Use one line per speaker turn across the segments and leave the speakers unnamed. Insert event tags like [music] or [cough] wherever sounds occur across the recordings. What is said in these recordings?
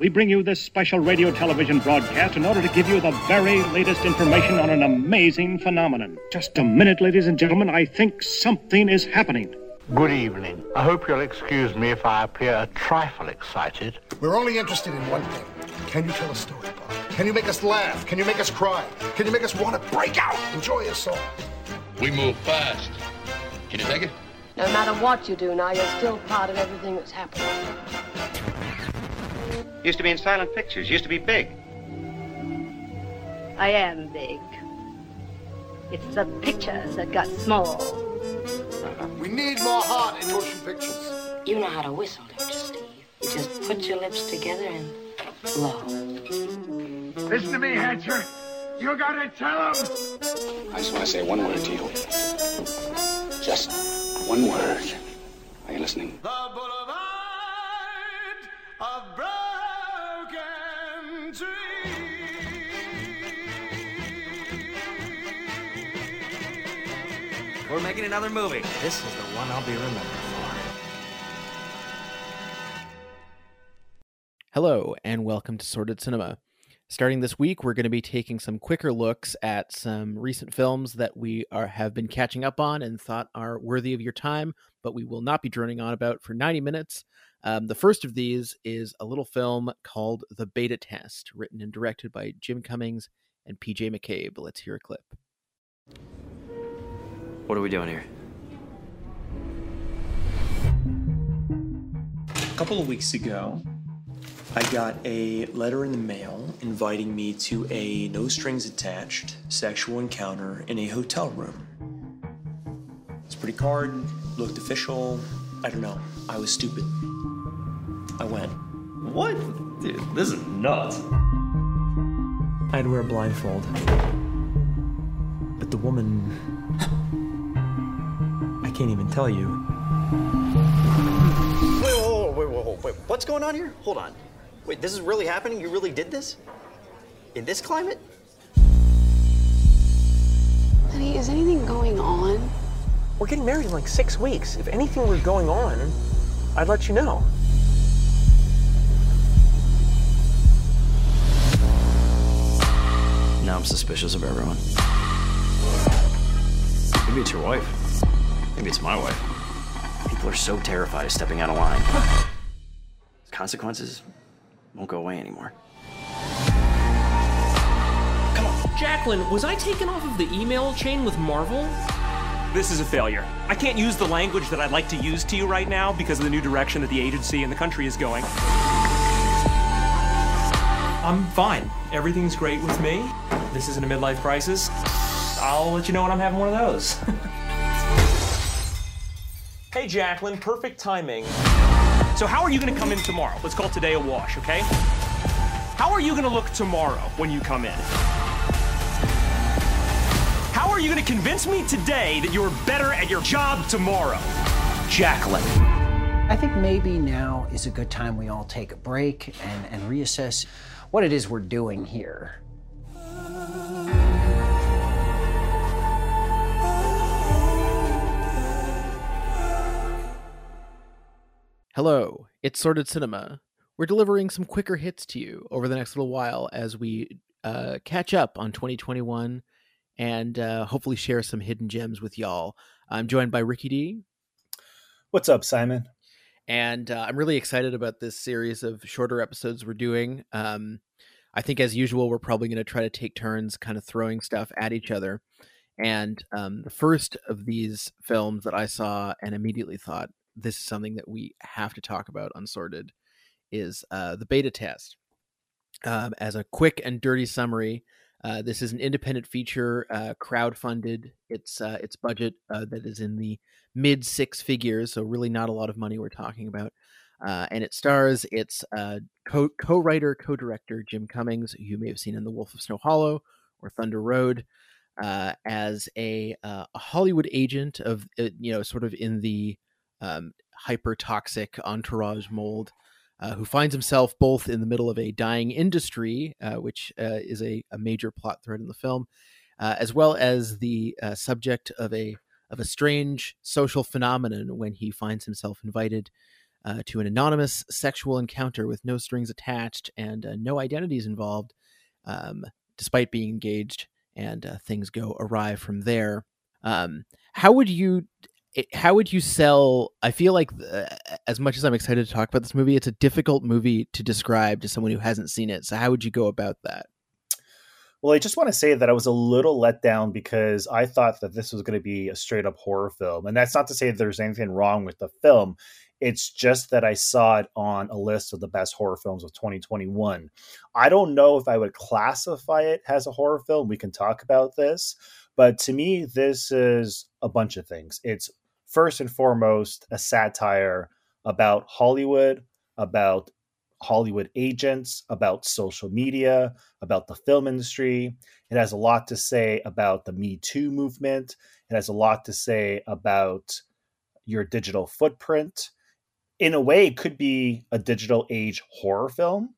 We bring you this special radio television broadcast in order to give you the very latest information on an amazing phenomenon. Just a minute, ladies and gentlemen. I think something is happening.
Good evening. I hope you'll excuse me if I appear a trifle excited.
We're only interested in one thing. Can you tell a story, Bob? Can you make us laugh? Can you make us cry? Can you make us want to break out? Enjoy yourself.
We move fast. Can you take it?
No matter what you do now, you're still part of everything that's happening.
Used to be in silent pictures, used to be big.
I am big. It's the pictures that got small.
We need more heart in motion pictures.
You know how to whistle, don't you, Steve? You just put your lips together and blow.
Listen to me, Hatcher. You gotta tell him.
I just want to say one word to you. Just one word. Are you listening?
Another movie. This is the one I'll be remembered for.
Hello, and welcome to Sordid Cinema. Starting this week, we're going to be taking some quicker looks at some recent films that we are have been catching up on and thought are worthy of your time, but we will not be droning on about for 90 minutes. Um, the first of these is a little film called The Beta Test, written and directed by Jim Cummings and PJ McCabe. Let's hear a clip.
What are we doing here?
A couple of weeks ago, I got a letter in the mail inviting me to a no strings attached sexual encounter in a hotel room. It's pretty card, looked official. I don't know. I was stupid. I went.
What? Dude, this is nuts.
I had to wear a blindfold. But the woman. I can't even tell you.
Wait, whoa, whoa, wait, whoa, whoa, wait. What's going on here? Hold on. Wait, this is really happening? You really did this? In this climate?
Honey, is anything going on?
We're getting married in like six weeks. If anything were going on, I'd let you know.
Now I'm suspicious of everyone. Maybe it's your wife. Maybe it's my way. People are so terrified of stepping out of line. Consequences won't go away anymore. Come on.
Jacqueline, was I taken off of the email chain with Marvel?
This is a failure. I can't use the language that I'd like to use to you right now because of the new direction that the agency and the country is going. I'm fine. Everything's great with me. This isn't a midlife crisis. I'll let you know when I'm having one of those. [laughs] hey, Jacqueline, perfect timing. So, how are you gonna come in tomorrow? Let's call today a wash, okay? How are you gonna look tomorrow when you come in? How are you gonna convince me today that you're better at your job tomorrow? Jacqueline.
I think maybe now is a good time we all take a break and, and reassess what it is we're doing here.
Hello, it's Sordid Cinema. We're delivering some quicker hits to you over the next little while as we uh, catch up on 2021 and uh, hopefully share some hidden gems with y'all. I'm joined by Ricky D.
What's up, Simon?
And uh, I'm really excited about this series of shorter episodes we're doing. Um, I think, as usual, we're probably going to try to take turns kind of throwing stuff at each other. And um, the first of these films that I saw and immediately thought, this is something that we have to talk about on Sordid is uh, the beta test. Um, as a quick and dirty summary, uh, this is an independent feature, uh, crowd-funded. It's uh, its budget uh, that is in the mid six figures, so really not a lot of money we're talking about. Uh, and it stars its uh, co- co-writer, co-director Jim Cummings, who you may have seen in The Wolf of Snow Hollow or Thunder Road, as a, a Hollywood agent of you know sort of in the um, hyper toxic entourage mold, uh, who finds himself both in the middle of a dying industry, uh, which uh, is a, a, major plot thread in the film, uh, as well as the uh, subject of a of a strange social phenomenon when he finds himself invited uh, to an anonymous sexual encounter with no strings attached and no identities involved, um, despite being engaged, and things go awry from there. Um, how would you how would you sell i feel like uh, as much as i'm excited to talk about this movie it's a difficult movie to describe to someone who hasn't seen it. So how would you go about that?
Well i just want to say that i was a little let down because i thought that this was going to be a straight up horror film. And that's not to say there's anything wrong with the film. It's just that i saw it on a list of the best horror films of 2021 i don't know if i would classify it as a horror film. We can talk about this. But to me this is a bunch of things. It's first and foremost a satire about Hollywood, about Hollywood agents, about social media, about the film industry. It has a lot to say about the Me Too movement. It has a lot to say about your digital footprint. In a way, it could be a digital age horror film.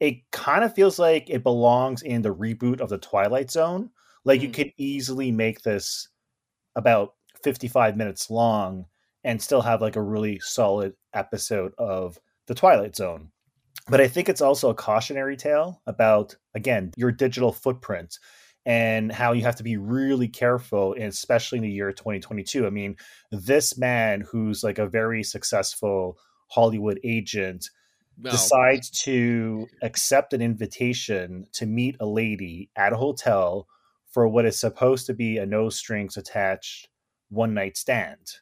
It kind of feels like it belongs in the reboot of The Twilight Zone. Like mm. you could easily make this about 55 minutes long and still have like a really solid episode of The Twilight Zone. But I think it's also a cautionary tale about, again, your digital footprint and how you have to be really careful, especially in the year 2022. I mean, this man who's like a very successful Hollywood agent no. decides to accept an invitation to meet a lady at a hotel for what is supposed to be a no strings attached one night stand.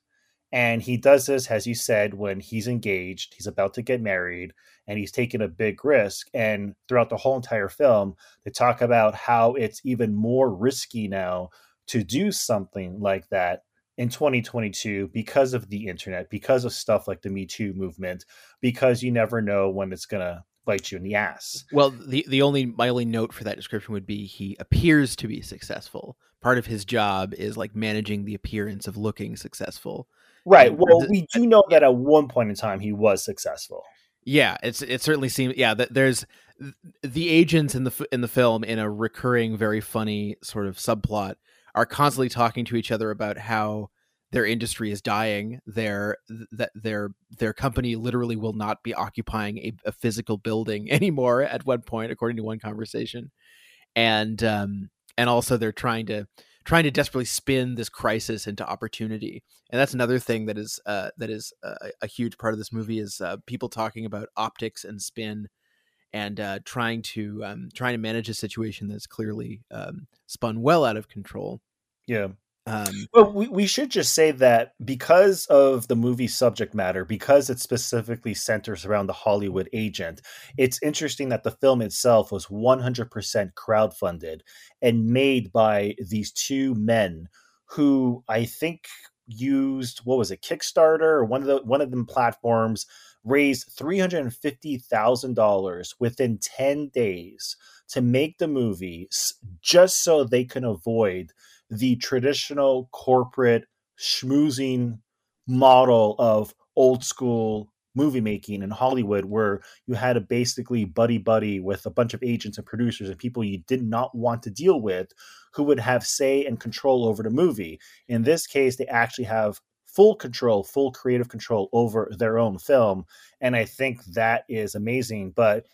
And he does this, as you said, when he's engaged, he's about to get married, and he's taking a big risk. And throughout the whole entire film, they talk about how it's even more risky now to do something like that in 2022 because of the internet, because of stuff like the Me Too movement, because you never know when it's going to bite you in the ass.
Well, the the only my only note for that description would be he appears to be successful. Part of his job is like managing the appearance of looking successful.
Right. And well, we do know that at one point in time he was successful.
Yeah, it's it certainly seems yeah that there's the agents in the in the film in a recurring very funny sort of subplot are constantly talking to each other about how their industry is dying their that their their company literally will not be occupying a, a, physical building [laughs] anymore at one point according to one conversation. And um and also they're trying to trying to desperately spin this crisis into opportunity. And that's another thing that is uh that is a, a huge part of this movie is uh, people talking about optics and spin and uh, trying to um, trying to manage a situation that's clearly um, spun well out of control.
Yeah, um, well, we, we should just say that because of the movie's subject matter, because it specifically centers around the Hollywood agent, it's interesting that the film itself was 100% crowdfunded and made by these two men who I think used what was it Kickstarter one of the one of them platforms raised three hundred and fifty thousand dollars within ten days to make the movie just so they can avoid the traditional corporate schmoozing model of old school movie making in Hollywood where you had a basically buddy buddy with a bunch of agents and producers and people you did not want to deal with who would have say and control over the movie. In this case, they actually have full control, full creative control over their own film. And I think that is amazing. But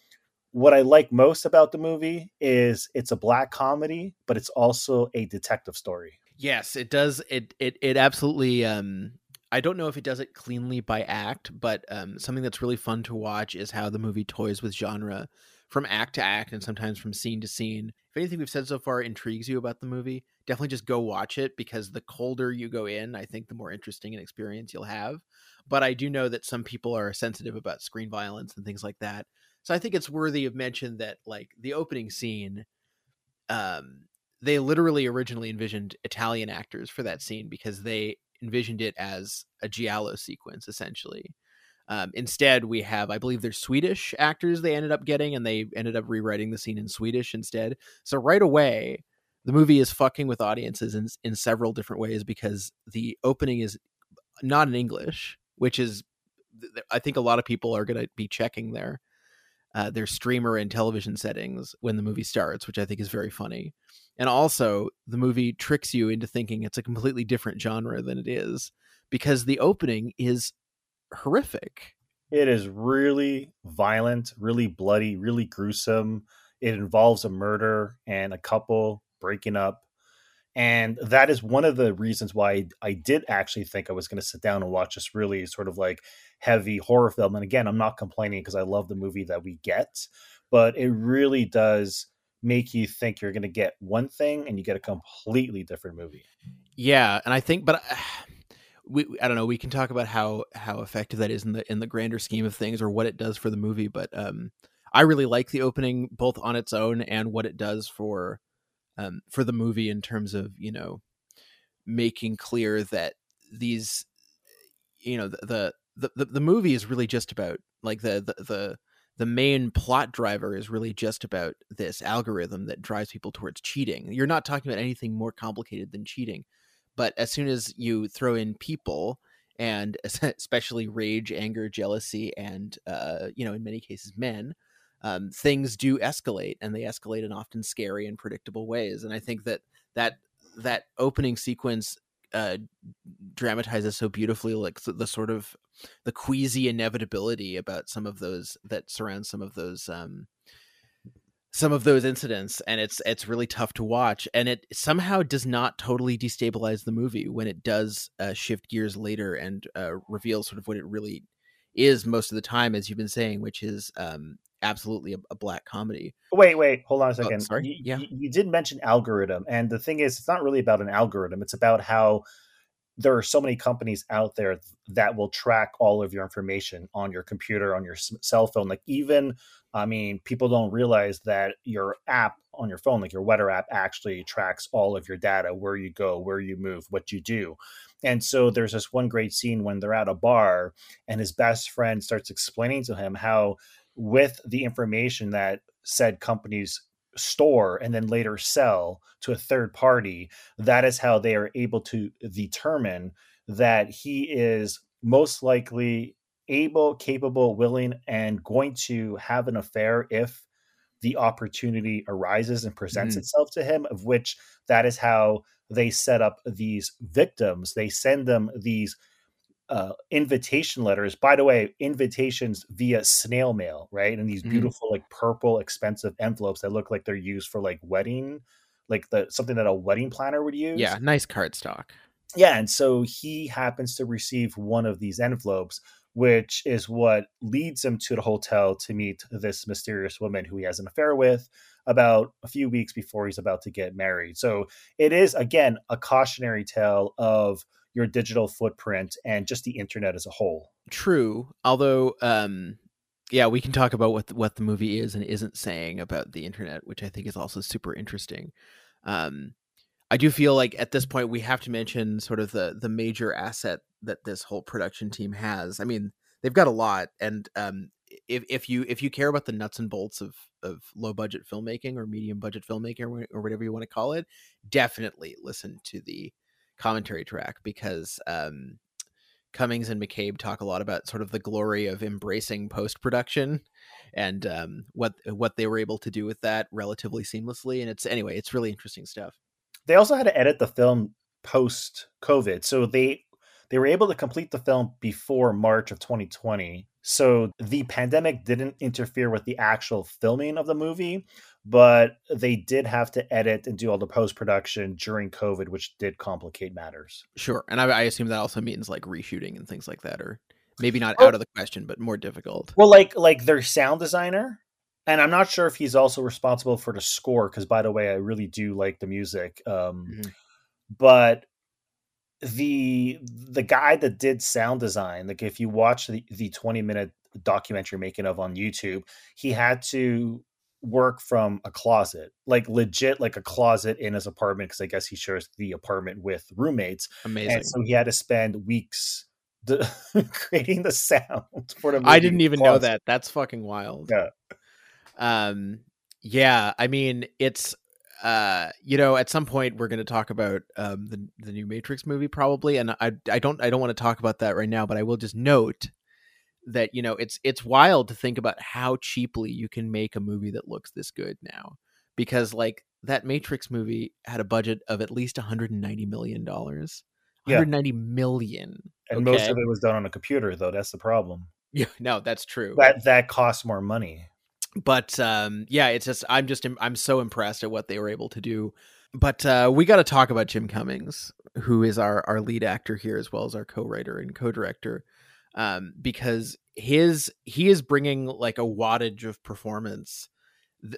what I like most about the movie is it's a black comedy, but it's also a detective story.
Yes, it does. It it it absolutely. Um, I don't know if it does it cleanly by act, but um, something that's really fun to watch is how the movie toys with genre from act to act and sometimes from scene to scene. If anything we've said so far intrigues you about the movie, definitely just go watch it because the colder you go in, I think the more interesting an experience you'll have. But I do know that some people are sensitive about screen violence and things like that. So I think it's worthy of mention that like the opening scene, um, they literally originally envisioned Italian actors for that scene because they envisioned it as a giallo sequence essentially. Um, instead, we have, I believe, they're Swedish actors they ended up getting, and they ended up rewriting the scene in Swedish instead. So right away, the movie is fucking with audiences in in several different ways because the opening is not in English, which is, I think, a lot of people are going to be checking there uh, their streamer and television settings when the movie starts, which I think is very funny. And also, the movie tricks you into thinking it's a completely different genre than it is because the opening is horrific.
It is really violent, really bloody, really gruesome. It involves a murder and a couple breaking up. And that is one of the reasons why I did actually think I was going to sit down and watch this really sort of like heavy horror film. And again, I'm not complaining because I love the movie that we get, but it really does make you think you're going to get one thing and you get a completely different movie.
Yeah, and I think, but uh, [sighs] we, I don't know. We can talk about how how effective that is in the in the grander scheme of things or what it does for the movie. But um, I really like the opening both on its own and what it does for um, for the movie in terms of you know making clear that these you know the the the, the movie is really just about like the the the the main plot driver is really just about this algorithm that drives people towards cheating. You're not talking about anything more complicated than cheating. But as soon as you throw in people and [laughs] especially rage, anger, jealousy, and uh, you know, in many cases, men, um, things do escalate, and they escalate in often scary and predictable ways. And I think that that that opening sequence uh, dramatizes so beautifully, like the, the, sort of the queasy inevitability about some of those that surround some of those um, some of those incidents and it's it's really tough to watch and it somehow does not totally destabilize the movie when it does uh, shift gears later and uh, reveal sort of what it really is most of the time as you've been saying which is um, absolutely a, a, black comedy.
Wait wait hold on a oh, second.
oh, sorry?
You,
yeah.
you, you did mention algorithm and the thing is it's not really about an algorithm it's about how there are so many companies out there that will track all of your information on your computer on your cell phone like even i mean people don't realize that your app on your phone like your weather app actually tracks all of your data where you go where you move what you do. And so there's this one great scene when they're at a bar and his best friend starts explaining to him how with the information that said companies store and then later sell to a third party, that is how they are able to determine that he is most likely able, capable, willing, and going to have an affair if the opportunity arises and presents mm. itself to him, of which that is how they set up these victims. They send them these uh, invitation letters. By the way, invitations via snail mail, right? And these mm-hmm. beautiful, mm. like purple, expensive envelopes that look like they're used for like wedding, like the something that a wedding planner would use.
Yeah, nice cardstock.
Yeah, and so he happens to receive one of these envelopes, which is what leads him to the hotel to meet this mysterious woman who he has an affair with about a few weeks before he's about to get married. So it is again a cautionary tale of your digital footprint and just the internet as a whole.
True. Although, um, yeah, we can talk about what the, what the movie is and isn't saying about the internet, which I think is also super interesting. Um, I do feel like at this point we have to mention sort of the the major asset that this whole production team has. I mean, they've got a lot, and um, if if you if you care about the nuts and bolts of of low budget filmmaking or medium budget filmmaking or, or whatever you want to call it, definitely listen to the commentary track because um, Cummings and McCabe talk a lot about sort of the glory of embracing post production and um, what what they were able to do with that relatively seamlessly. And it's anyway, it's really interesting stuff.
They also had to edit the film post COVID, so they they were able to complete the film before March of 2020. So the pandemic didn't interfere with the actual filming of the movie, but they did have to edit and do all the post production during COVID, which did complicate matters.
Sure, and I, I, assume that also means like reshooting and things like that, or maybe not well, out of the question, but more difficult.
Well, like like their sound designer, and I'm not sure if he's also responsible for the score. Because by the way, I really do like the music, um, mm-hmm. but the the guy that did sound design, like if you watch the the 20 minute documentary making of on YouTube, he had to work from a closet, like legit, like a closet in his apartment, because I guess he shares the apartment with roommates.
Amazing.
And so he had to spend weeks [laughs] creating the sound [laughs] for the.
I didn't even closet. know that. That's fucking wild.
Yeah.
Um. Yeah. I mean, it's uh you know at some point we're going to talk about um the the new matrix movie probably and i i don't i don't want to talk about that right now but i will just note that you know it's it's wild to think about how cheaply you can make a movie that looks this good now because like that matrix movie had a budget of at least 190 million dollars
Yeah.
190 million.
And most of it was done on a computer, though. That's the problem.
Yeah, no, that's true.
That that costs more money.
But um yeah it's just i'm just i'm so impressed at what they were able to do. But uh we got to talk about jim cummings who is our our lead actor here as well as our co-writer and co-director um because his he is bringing like a wattage of performance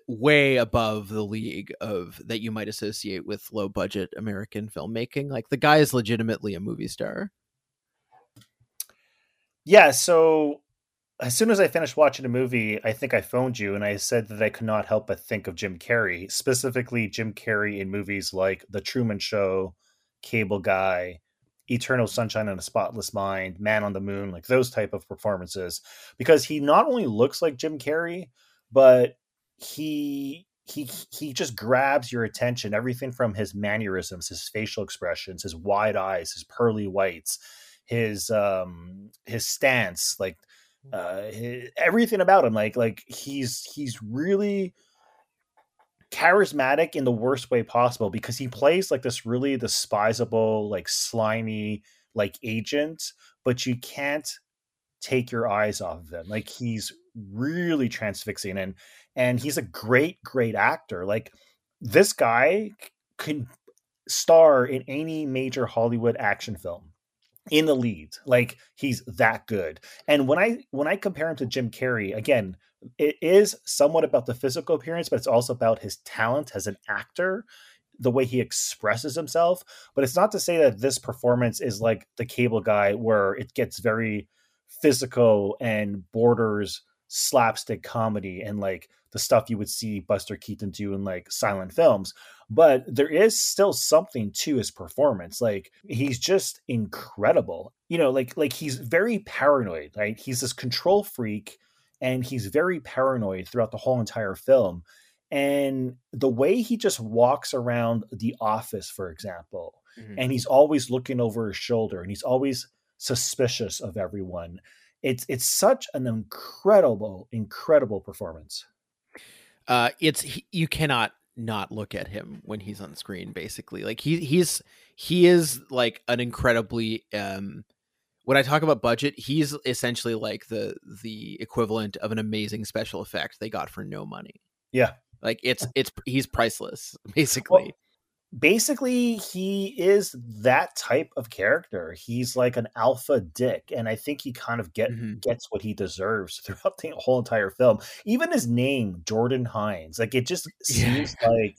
way above the league of that you might associate with low budget american filmmaking. Like the guy is legitimately a movie star.
Yeah, so as soon as I finished watching a movie, I think I phoned you and I said that I could not help but think of Jim Carrey, specifically Jim Carrey in movies like The Truman Show, Cable Guy, Eternal Sunshine on a Spotless Mind, Man on the Moon, like those type of performances. Because he not only looks like Jim Carrey, but he he he just grabs your attention everything from his mannerisms, his facial expressions, his wide eyes, his pearly whites, his um his stance, like uh his, everything about him like like he's he's really charismatic in the worst way possible because he plays like this really despisable like slimy like agent but you can't take your eyes off of him. Like he's really transfixing and and he's a great great actor. Like this guy can star in any major hollywood action film in the lead like he's that good. And when i when i compare him to jim carrey again it is somewhat about the physical appearance but it's also about his talent as an actor the way he expresses himself. But it's not to say that this performance is like the cable guy where it gets very physical and borders slapstick comedy and like the stuff you would see buster keaton do in like silent films but there is still something to his performance like he's just incredible. You know like like he's very paranoid right? He's this control freak and he's very paranoid throughout the whole entire film and the way he just walks around the office for example
Mhm.
and he's always looking over his shoulder and he's always suspicious of everyone it's it's such an incredible incredible performance
uh it's he, you cannot not look at him when he's on screen basically. Like he he's he is like an incredibly um when i talk about budget he's essentially like the the equivalent of an amazing special effect they got for no money.
Yeah.
Like it's it's he's priceless basically
basically he is that type of character he's like an alpha dick and i think he kind of get
Mm-hmm.
gets what he deserves [laughs] throughout the whole entire film even his name jordan hines like it just seems like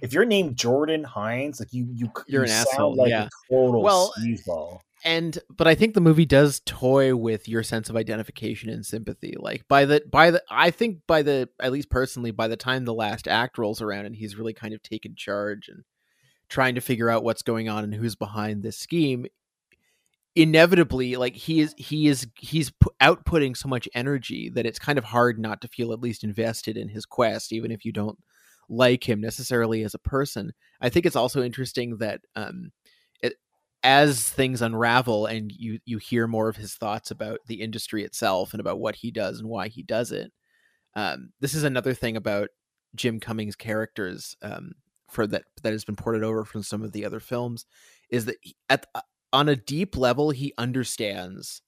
if you're named jordan hines like you you
You're
you
an
sound
asshole,
like
yeah.
a total
Well,
sleazeball.
and but i think the movie does toy with your sense of identification and sympathy like by the by the i think by the at least personally by the time the last act rolls around and he's really kind of taken charge and trying to figure out what's going on and who's behind this scheme inevitably like he is he is he's pu- outputting so much energy that it's kind of hard not to feel at least invested in his quest even if you don't like him necessarily as a person. I think it's also interesting that um it, as things unravel and you you hear more of his thoughts about the industry itself and about what he does and why he does it um this is another thing about jim cummings characters um for that that has been ported over from some of the other films is that he, at uh, on a deep level he understands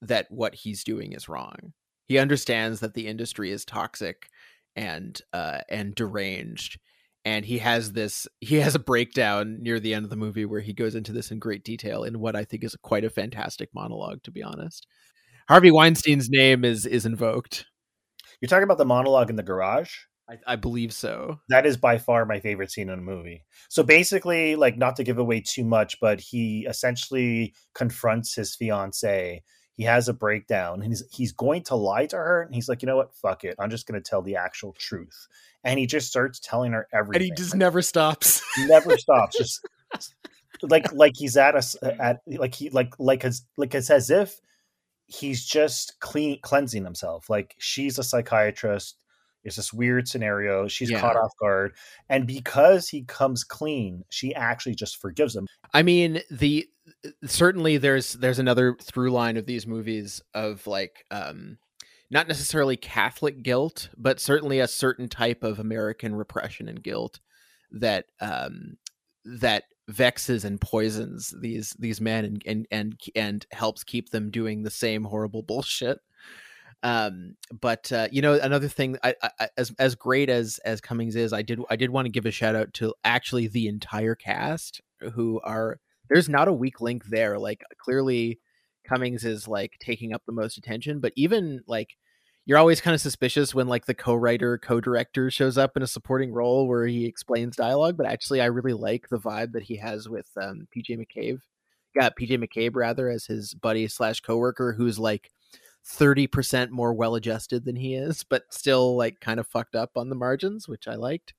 that what he's doing is wrong. He understands that the industry is toxic and uh and deranged and he has this he has a breakdown near the end of the movie where he goes into this in great detail in what i think is quite a fantastic monologue to be honest. Harvey weinstein's name is is invoked.
You're talking about the monologue in the garage
I, I believe so.
That is by far my favorite scene in the movie. So basically, like not to give away too much, but he essentially confronts his fiance. He has a breakdown and he's he's going to lie to her. And he's like, you know what? Fuck it. I'm just gonna tell the actual truth. And he just starts telling her everything.
And he just never stops.
never stops. [laughs] Just like like he's at us at like he like like as like it's as if he's just clean cleansing himself. Like she's a psychiatrist it's this weird scenario. She's
Yeah.
caught off guard. And because he comes clean, she actually just forgives him.
I mean, the certainly there's there's another through line of these movies of like um not necessarily Catholic guilt, but certainly a certain type of American repression and guilt that um that vexes and poisons these these men and and and and helps keep them doing the same horrible bullshit um but uh you know another thing I, I as as great as as cummings is i did i did want to give a shout out to actually the entire cast who are there's not a weak link there like clearly cummings is like taking up the most attention but even like you're always kind of suspicious when like the co-writer co-director shows up in a supporting role where he explains dialogue but actually i really like the vibe that he has with um pj mccabe got pj mccabe rather as his buddy slash co-worker who's like 30% more well adjusted than he is but still like kind of fucked up on the margins which i liked.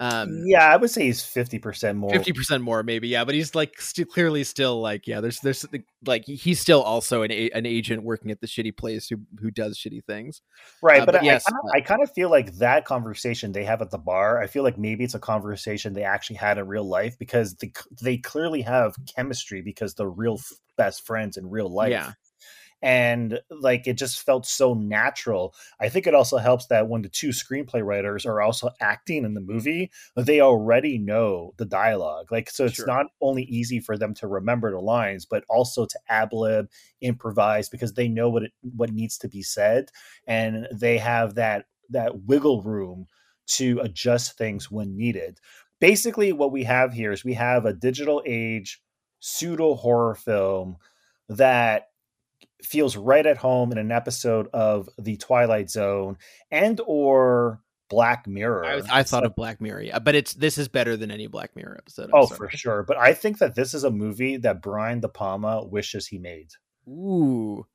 Um yeah i would say he's 50% more
50% more maybe yeah but he's like st- clearly still like yeah there's there's like he's still also an, a- an agent working at the shitty place who who does shitty things.
Right uh, but, but, I, yes I kind of feel like that conversation they have at the bar i feel like maybe it's a conversation they actually had in real life because they, they clearly have chemistry because they're real best friends in real life.
Yeah
and like it just felt so natural. I think it also helps that when the two screenplay writers are also acting in the movie, they already know the dialogue. Like so it's sure. not only easy for them to remember the lines, but also to ab lib, improvise because they know what it what needs to be said and they have that that wiggle room to adjust things when needed. Basically what we have here is we have a digital age pseudo horror film that feels right at home in an episode of the Twilight Zone and or Black Mirror.
I, I thought of Black Mirror, yeah, but it's this is better than any Black Mirror episode. I'm
oh,
sorry.
for sure. But I think that this is a movie that Brian De Palma wishes he made.
Ooh.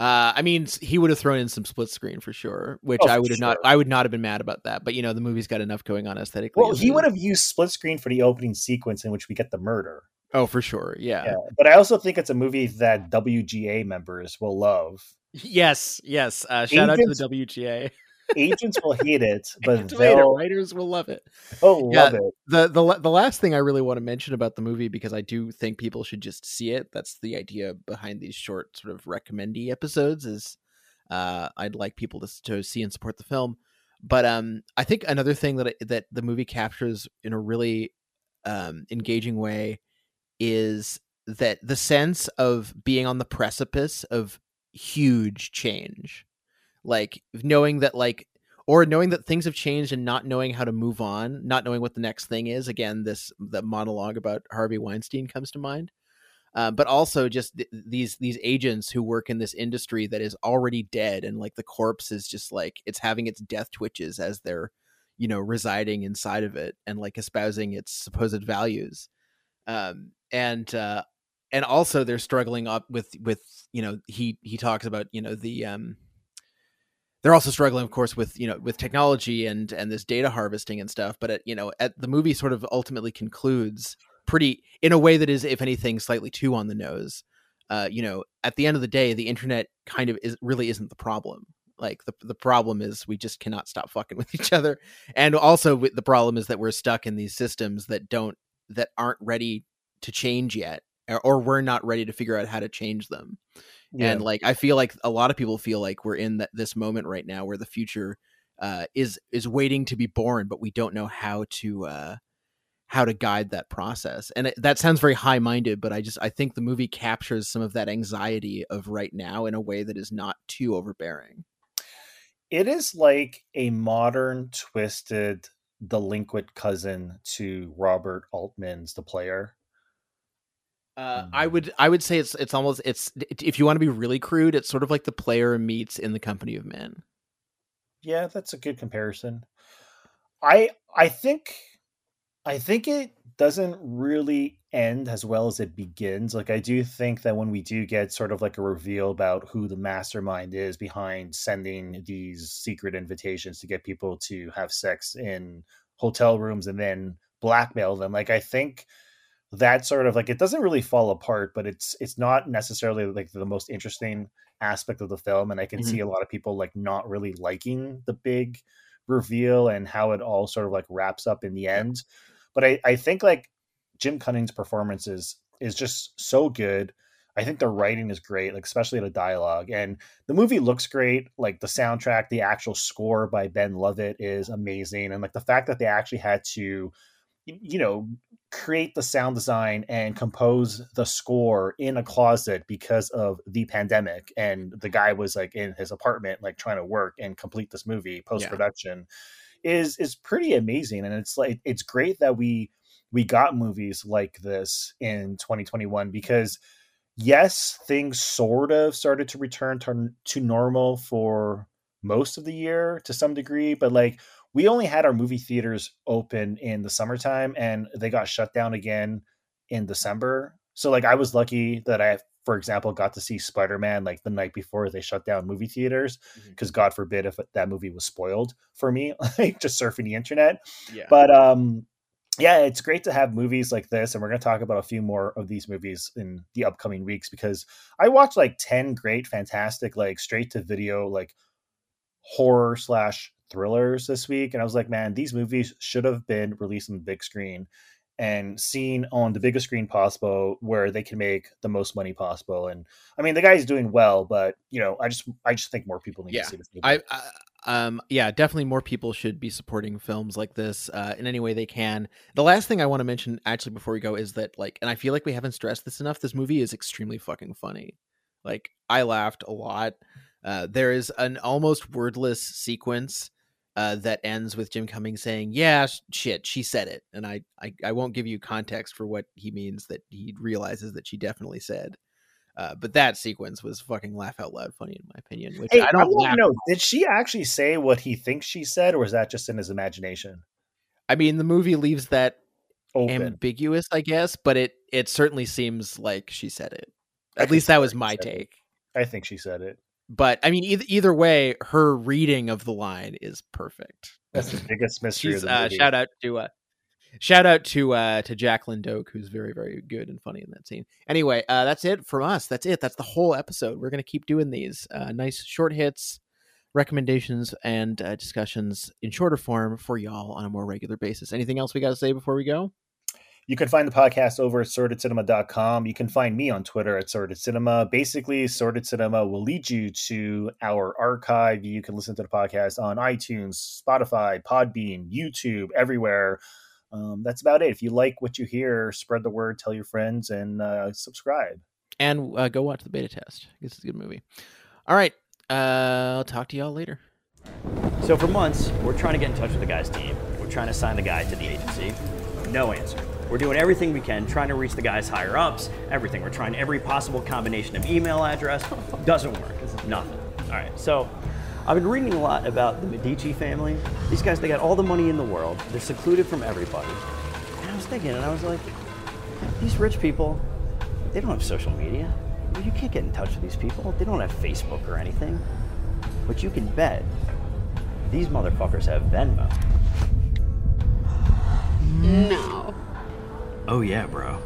Uh, I mean, he would have thrown in some split screen for sure, which
Oh,
I would have
sure.
not. I would not have been mad about that. But you know, the movie's got enough going on aesthetically.
Well, he would have used split screen for the opening sequence in which we get the murder.
Oh, for sure. Yeah.
Yeah, but I also think it's a movie that WGA members will love.
Yes. Yes. Uh, shout out to the WGA.
Agents will hate it, [laughs] but
Agents will hate it.
they'll
Writers will love it.
oh
Yeah,
love it.
The the the last thing I really want to mention about the movie because I do think people should just see it. That's the idea behind these short sort of recommendy episodes. Is uh, I'd like people to to see and support the film. But um, I think another thing that that the movie captures in a really um, engaging way is that the sense of being on the precipice of huge change like knowing that like or knowing that things have changed and not knowing how to move on not knowing what the next thing is again this the monologue about harvey weinstein comes to mind uh, but also just th- these these agents who work in this industry that is already dead and like the corpse is just like it's having its death twitches as they're you know residing inside of it and like espousing its supposed values um and uh and also they're struggling up with with you know he he talks about you know the um they're also struggling of course with you know with technology and and this data harvesting and stuff but at you know at the movie sort of ultimately concludes pretty in a way that is if anything slightly too on the nose. Uh you know at the end of the day the internet kind of is really isn't the problem. Like the the problem is we just cannot stop fucking [laughs] with each other and also the problem is that we're stuck in these systems that don't that aren't ready to change yet or, or we're not ready to figure out how to change them
Yeah.
and like i feel like a lot of people feel like we're in that this moment right now where the future uh is is waiting to be born but we don't know how to uh how to guide that process and it, that sounds very high minded but i just i think the movie captures some of that anxiety of right now in a way that is not too overbearing
It is like a modern twisted delinquent cousin to Robert Altman's The Player.
Uh, I would I would say it's it's almost it's if you want to be really crude, it's sort of like the player meets in the company of men.
Yeah, that's a good comparison. I I think I think it doesn't really end as well as it begins. Like I do think that when we do get sort of like a reveal about who the mastermind is behind sending these secret invitations to get people to have sex in hotel rooms and then blackmail them, like I think that sort of like it doesn't really fall apart, but it's it's not necessarily like the most interesting aspect of the film. And I can
Mhm.
see a lot of people like not really liking the big reveal and how it all sort of like wraps up in the end. But I, I think like Jim Cunning's performance is is just so good. I think the writing is great, like especially the dialogue. And the movie looks great. Like the soundtrack, the actual score by Ben Lovett is amazing. And like the fact that they actually had to you know create the sound design and compose the score in a closet because of the pandemic and the guy was like in his apartment like trying to work and complete this movie post production yeah. is is pretty amazing and it's like it's great that we we got movies like this in 2021 because yes things sort of started to return to, to normal for most of the year to some degree but like we only had our movie theaters open in the summertime and they got shut down again in December. So like I was lucky that I for example got to see Spider-Man like the night before they shut down movie theaters because mm-hmm. god forbid if that movie was spoiled for me [laughs] like just surfing the internet. Yeah. But um yeah, it's great to have movies like this, and we're going to talk about a few more of these movies in the upcoming weeks because I watched like ten great, fantastic, like straight to video, like horror slash thrillers this week, and I was like, man, these movies should have been released on the big screen and seen on the biggest screen possible where they can make the most money possible and i mean the guy's doing well but you know i just i just think more people need
yeah.
to see this
movie. I, I um yeah definitely more people should be supporting films like this uh in any way they can the last thing i want to mention actually before we go is that like and i feel like we haven't stressed this enough this movie is extremely fucking funny like i laughed a lot uh there is an almost wordless sequence uh, that ends with Jim Cummings saying, "Yeah, shit, she said it," and I, I, I won't give you context for what he means that he realizes that she definitely said. Uh, but that sequence was fucking laugh out loud funny in my opinion. Which
hey,
I don't
I know. Did she actually say what he thinks she said, or is that just in his imagination?
I mean, the movie leaves that Open. ambiguous, I guess, but it it certainly seems like she said it. At least that was my take.
It. I think she said it
but I mean, either, either way, her reading of the line is perfect.
That's the biggest mystery of the
uh, movie. Uh, shout out to uh, shout out to uh, to Jacqueline Doke, who's very very good and funny in that scene. Anyway, uh, that's it from us. That's it. That's the whole episode. We're gonna keep doing these uh, nice short hits, recommendations, and uh, discussions in shorter form for y'all on a more regular basis. Anything else we got to say before we go?
You can find the podcast over at sordidcinema.com. You can find me on Twitter at Sordid Cinema. Basically, Sordid Cinema will lead you to our archive. You can listen to the podcast on iTunes, Spotify, Podbean, YouTube, everywhere. Um, that's about it. If you like what you hear, spread the word, tell your friends, and uh, subscribe.
And uh, go watch the beta test. I guess it's a good movie. All right. Uh, I'll talk to y'all later.
So, for months, we're trying to get in touch with the guy's team. We're trying to sign the guy to the agency. No answer. We're doing everything we can, trying to reach the guys higher ups, everything. We're trying every possible combination of email address. [laughs] Doesn't work. Nothing. All right. So I've been reading a lot about the Medici family. These guys, they got all the money in the world. They're secluded from everybody. And I was thinking, and I was like, these rich people, they don't have social media. You can't get in touch with these people. They don't have Facebook or anything. But you can bet these motherfuckers have Venmo.
No.
Oh yeah, bro.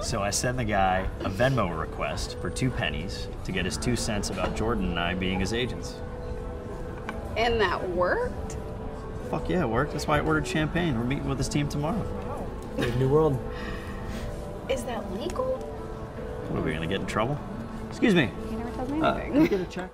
So I send the guy a Venmo request for two pennies to get his two cents about Jordan and I being his agents.
And that worked?
Fuck yeah, it worked. That's why I ordered champagne. We're meeting with his team tomorrow. New world.
Is that legal?
What, are we gonna get in trouble? Excuse me.
He never tells me anything. Uh,
can we get a check?